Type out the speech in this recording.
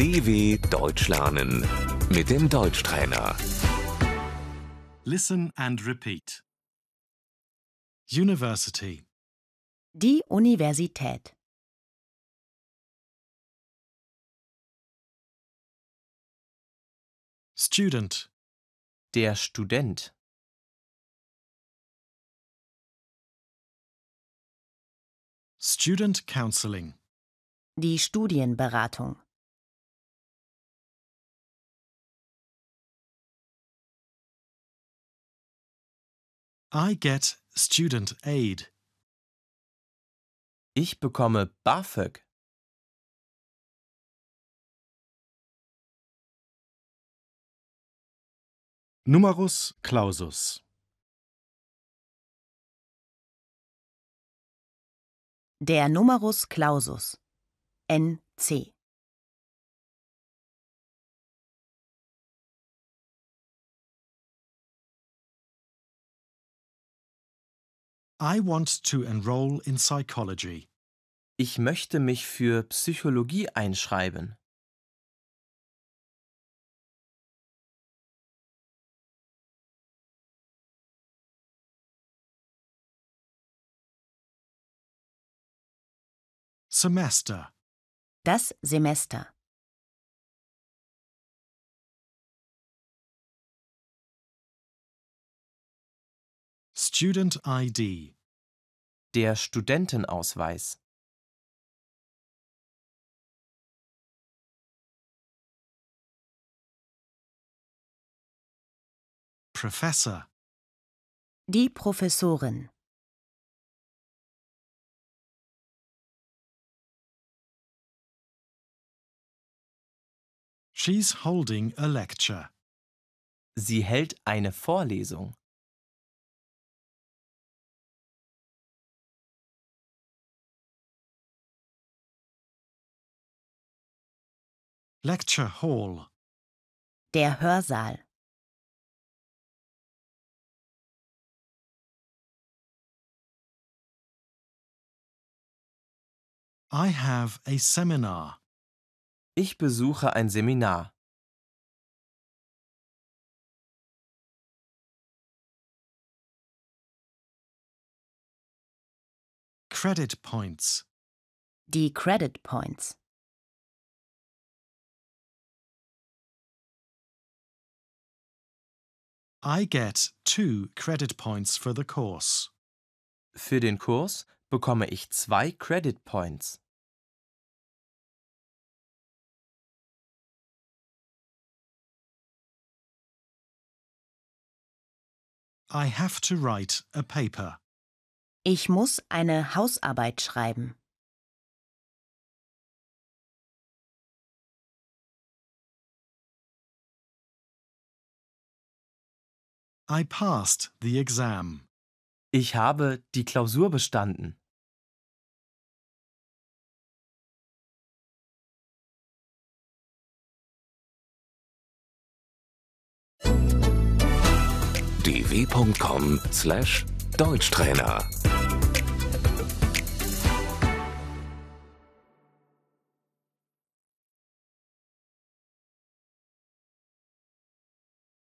DW Deutsch lernen mit dem Deutschtrainer. Listen and repeat. University, Die Universität. student, Der Student. student counseling, Die Studienberatung. I get student aid. Ich bekomme BAföG. Numerus clausus, Der Numerus Clausus. NC. I want to enroll in psychology. Ich möchte mich für Psychologie einschreiben. Semester, Das Semester. Student ID, Der Studentenausweis. professor, Die Professorin. she's holding a lecture. Sie hält eine Vorlesung. Lecture hall, Der Hörsaal. I have a seminar. Ich besuche ein Seminar. Credit points, Die Credit Points. I get two credit points for the course. Für den Kurs bekomme ich zwei Credit Points. I have to write a paper. Ich muss eine Hausarbeit schreiben. I passed the exam. Ich habe die Klausur bestanden. dw.com/deutschtrainer